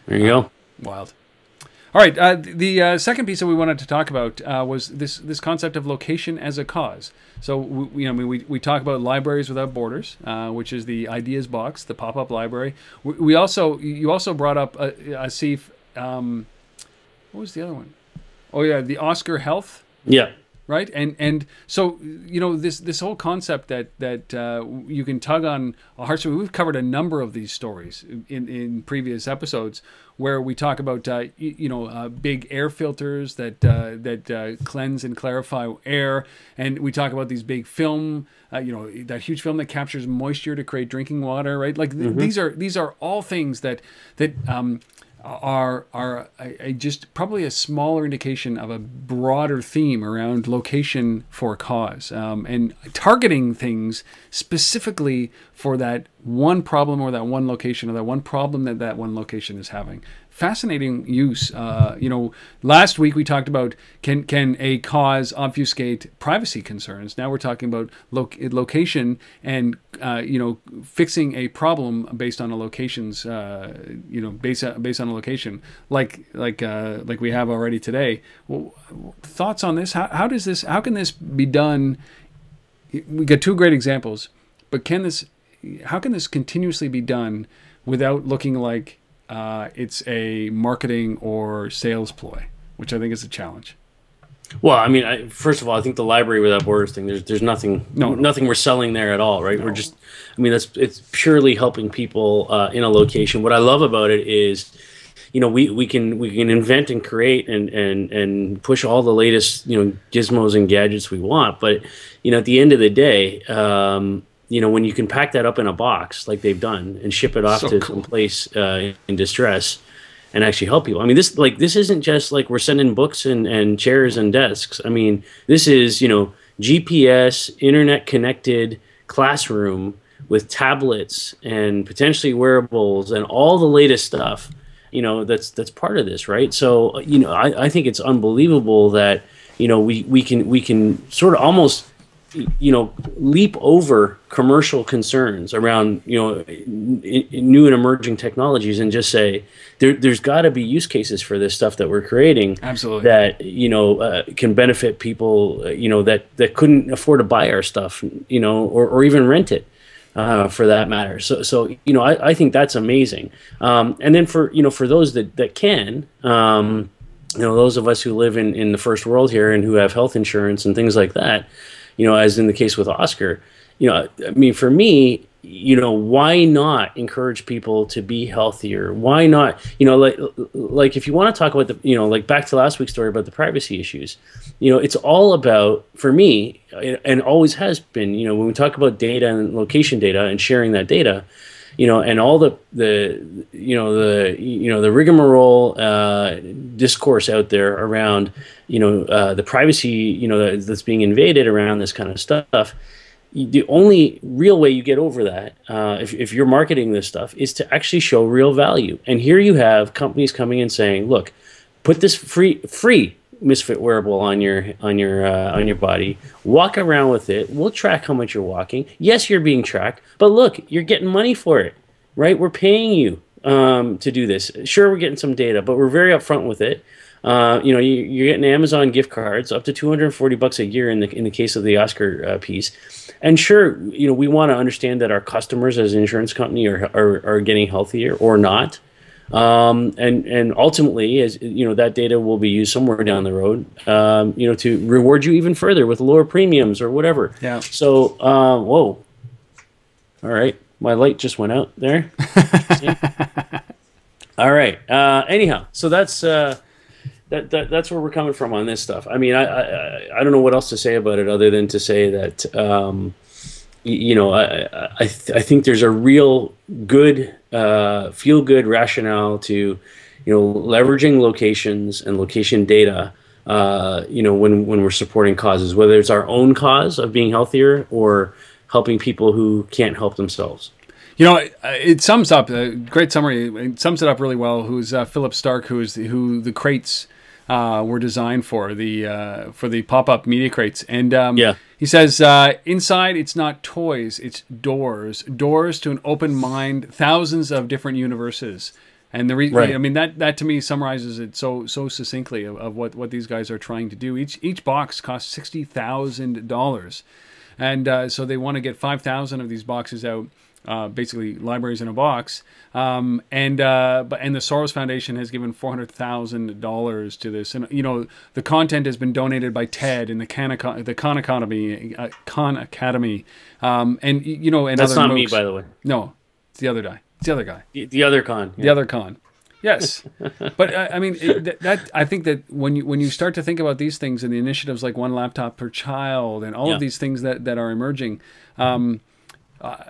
There you go. Wild. All right. Uh, the uh, second piece that we wanted to talk about uh, was this this concept of location as a cause. So we, you know, we, we talk about libraries without borders, uh, which is the ideas box, the pop up library. We, we, also you also brought up Asif. Um, what was the other one? Oh yeah, the Oscar Health. Yeah right? And and so you know this this whole concept that that uh, you can tug on a heartstring we've covered a number of these stories in in previous episodes where we talk about uh, you know uh, big air filters that uh, that uh, cleanse and clarify air. And we talk about these big film uh, you know that huge film that captures moisture to create drinking water right? Like th- mm-hmm. these are these are all things that that um, are are a, a just probably a smaller indication of a broader theme around location for cause um, and targeting things specifically for that one problem or that one location or that one problem that that one location is having fascinating use. Uh, you know, last week we talked about can can a cause obfuscate privacy concerns. Now we're talking about lo- location and uh, you know fixing a problem based on a location's uh, you know based based on a location like like uh, like we have already today. Well, thoughts on this? How, how does this? How can this be done? We got two great examples, but can this? How can this continuously be done without looking like uh, it's a marketing or sales ploy, which I think is a challenge. Well, I mean, I, first of all, I think the library without borders thing. There's there's nothing no, nothing we're selling there at all, right? No. We're just, I mean, that's it's purely helping people uh, in a location. What I love about it is, you know, we, we can we can invent and create and and and push all the latest you know gizmos and gadgets we want, but you know, at the end of the day, um, you know, when you can pack that up in a box like they've done and ship it off so to cool. some place uh, in distress and actually help people. I mean, this like this isn't just like we're sending books and, and chairs and desks. I mean, this is you know GPS, internet connected classroom with tablets and potentially wearables and all the latest stuff. You know, that's that's part of this, right? So you know, I, I think it's unbelievable that you know we we can we can sort of almost you know leap over commercial concerns around you know new and emerging technologies and just say there, has got to be use cases for this stuff that we're creating absolutely. that you know uh, can benefit people uh, you know that that couldn't afford to buy our stuff you know or, or even rent it uh, for that matter. So so you know I, I think that's amazing. Um, and then for you know for those that that can um, you know those of us who live in in the first world here and who have health insurance and things like that you know, as in the case with Oscar, you know, I mean, for me, you know, why not encourage people to be healthier? Why not, you know, like, like if you want to talk about the, you know, like back to last week's story about the privacy issues, you know, it's all about, for me, and always has been, you know, when we talk about data and location data and sharing that data, you know, and all the the you know the you know the rigmarole uh, discourse out there around you know uh, the privacy you know that's being invaded around this kind of stuff. The only real way you get over that, uh, if, if you're marketing this stuff, is to actually show real value. And here you have companies coming and saying, "Look, put this free free misfit wearable on your on your uh, on your body. Walk around with it. We'll track how much you're walking. Yes you're being tracked but look you're getting money for it right? We're paying you um, to do this. Sure we're getting some data but we're very upfront with it. Uh, you know you, you're getting amazon gift cards up to 240 bucks a year in the in the case of the oscar uh, piece. And sure you know we want to understand that our customers as an insurance company are, are, are getting healthier or not um, and and ultimately, as you know, that data will be used somewhere down the road, um, you know, to reward you even further with lower premiums or whatever. Yeah. So, uh, whoa. All right, my light just went out there. All right. Uh, anyhow, so that's uh, that, that that's where we're coming from on this stuff. I mean, I, I I don't know what else to say about it other than to say that. Um, you know, I I, th- I, think there's a real good, uh, feel good rationale to, you know, leveraging locations and location data. Uh, you know, when when we're supporting causes, whether it's our own cause of being healthier or helping people who can't help themselves. You know, it, it sums up a great summary. It sums it up really well. Who's uh, Philippe Starck? Who is the, who the crates uh, were designed for the uh, for the pop up media crates, and um, yeah. he says uh, inside it's not toys, it's doors, doors to an open mind, thousands of different universes. And the re- Right. I mean that that to me summarizes it so so succinctly of, of what, what these guys are trying to do. Each each box costs sixty thousand dollars, and uh, so they want to get five thousand of these boxes out. Uh, basically, libraries in a box, um, and uh, but and the Soros Foundation has given four hundred thousand dollars to this, and you know the content has been donated by TED and the Khan Eco- the Khan Academy, uh, Khan Academy, um, and you know and That's other not me, by the way. No, it's the other guy. It's the other guy. The, the other con. The other con. Yes, but I, I mean it, that, that. I think that when you when you start to think about these things and the initiatives like one laptop per child and all Yeah. of these things that that are emerging, um, uh,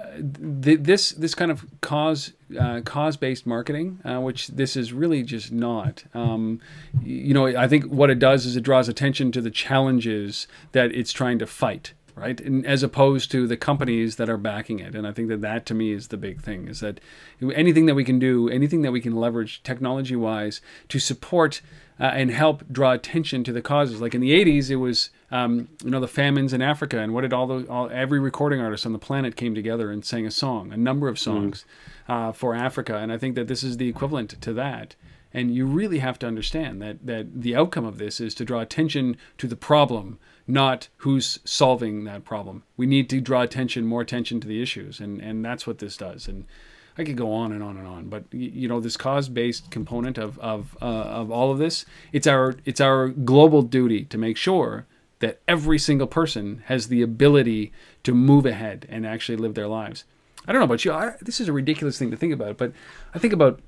th- this this kind of cause uh, cause based marketing, uh, which this is really just not. Um, you know, I think what it does is it draws attention to the challenges that it's trying to fight right? And as opposed to the companies that are backing it. And I think that that to me is the big thing is that anything that we can do, anything that we can leverage technology wise to support uh, and help draw attention to the causes. Like in the 80s, it was, um, you know, the famines in Africa. And what did all the, all, every recording artist on the planet came together and sang a song, a number of songs uh, for Africa. And I think that this is the equivalent to that. And you really have to understand that, that the outcome of this is to draw attention to the problem, not who's solving that problem. We need to draw attention, more attention to the issues, and, and that's what this does. And I could go on and on and on, but you know this cause-based component of of uh, of all of this, it's our it's our global duty to make sure that every single person has the ability to move ahead and actually live their lives. I don't know about you. I, this is a ridiculous thing to think about, but I think about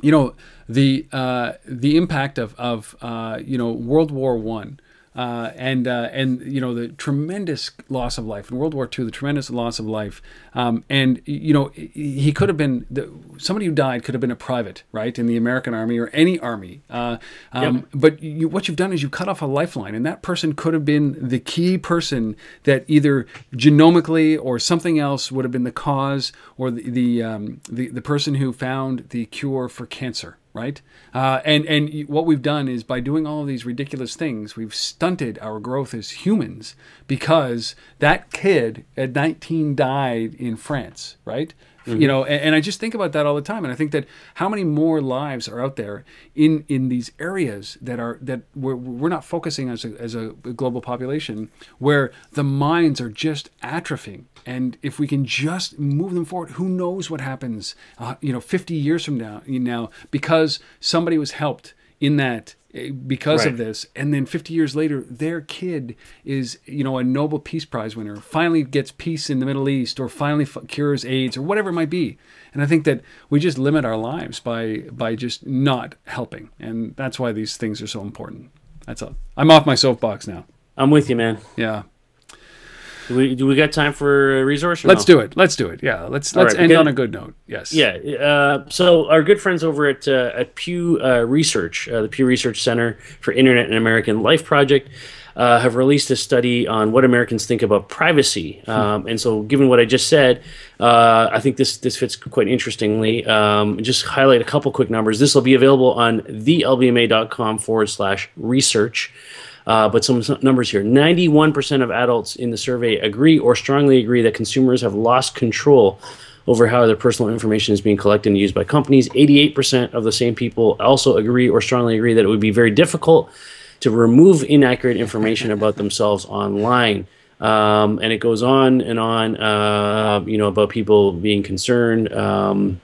you know the uh, the impact of of uh, you know World War One. Uh, and uh, and you know the tremendous loss of life. In World War II, the tremendous loss of life, um, and you know he could have been the, somebody who died could have been a private, right, in the American Army or any army. Uh, um, But you, what you've done is you cut off a lifeline, and that person could have been the key person that either genomically or something else would have been the cause or the the um, the, the person who found the cure for cancer right? Uh, and and what we've done is by doing all of these ridiculous things, we've stunted our growth as humans because that kid at 19 died in France, right? You know, and, and I just think about that all the time, and I think that how many more lives are out there in in these areas that are that we're, we're not focusing as a, as a global population, where the minds are just atrophying, and if we can just move them forward, who knows what happens, uh, you know, 50 years from now, you know, because somebody was helped in that eh, because of this. And then 50 years later their kid is you know a nobel peace prize winner finally gets peace in the middle east or finally f- cures aids or whatever it might be. And i think that we just limit our lives by by just not helping. And that's why these things are so important. That's all. I'm off my soapbox now. I'm with you, man. yeah Do we, do we got time for a resource? Or let's no? do it let's do it yeah let's let's right, end on a good note yes Yeah. Uh, so our good friends over at uh, at Pew uh, Research, uh, the Pew Research Center for Internet and American Life Project, uh, have released a study on what Americans think about privacy. Um, and so, given what I just said, uh, I think this this fits quite interestingly. Um, just highlight a couple quick numbers. This will be available on thelbma.com forward slash research. Uh, but some numbers here 91% of adults in the survey agree or strongly agree that consumers have lost control over how their personal information is being collected and used by companies. 88% of the same people also agree or strongly agree that it would be very difficult to remove inaccurate information about themselves online. Um, and it goes on and on, uh, you know, about people being concerned um,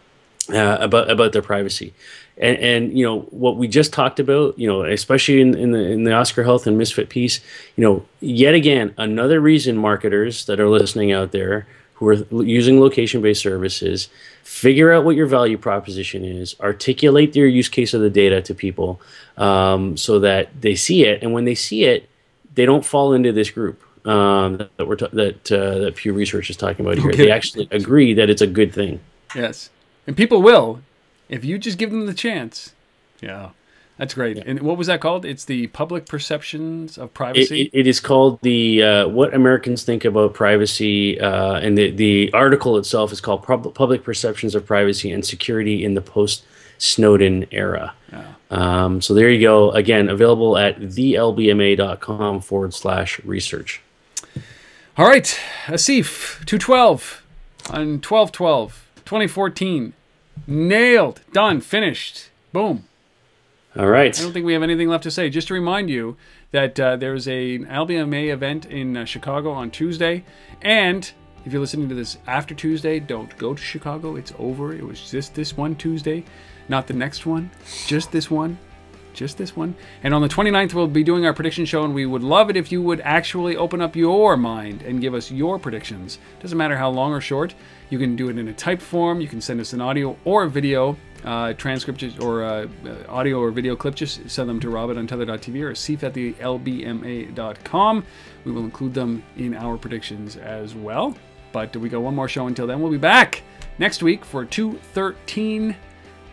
uh, about about their privacy and, and you know what we just talked about you know especially in, in the in the oscar health and misfit piece you know yet again another reason marketers that are listening out there who are using location based services figure out what your value proposition is articulate your use case of the data to people um, so that they see it and when they see it they don't fall into this group um, that we're that uh, that Pew Research is talking about here. Okay. They actually agree that it's a good thing. Yes. And people will if you just give them the chance. Yeah. That's great. And what was that called? It's the public perceptions of privacy. it, it is called the uh, "What Americans Think About Privacy," uh, and the the article itself is called Pub- "Public Perceptions of Privacy and Security in the Post Snowden Era." Um, so there you go. Again, available at thelbma.com forward slash research. All right. Asif, 212 on 1212, 2014. Nailed. Done. Finished. Boom. All right. I don't think we have anything left to say. Just to remind you that uh, there's a an LBMA event in uh, Chicago on Tuesday, and if you're listening to this after Tuesday, don't go to Chicago. It's over. It was just this one Tuesday, not the next one. Just this one. Just this one. And on the 29th, we'll be doing our prediction show, and we would love it if you would actually open up your mind and give us your predictions. Doesn't matter how long or short. You can do it in a typed form. You can send us an audio or a video uh, transcript or uh, uh, audio or video clip. Just send them to rob at untether.tv or sif at the lbma.com. We will include them in our predictions as well. But we got one more show until then. We'll be back next week for 213.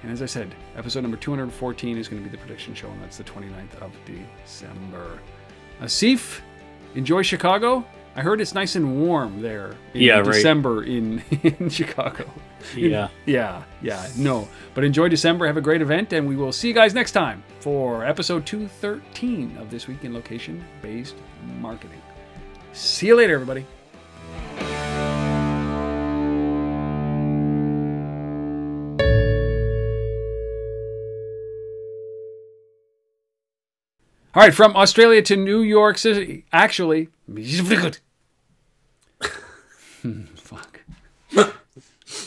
And as I said, episode number 214 is going to be the prediction show, and that's the 29th of December. Asif, enjoy Chicago. I heard it's nice and warm there in Yeah, right. December in, in Chicago. Yeah. Yeah, yeah, no. But enjoy December, have a great event, and we will see you guys next time for episode 213 of This Week in Location Based Marketing. See you later, everybody. All right, from Australia to New York City. Actually, fuck.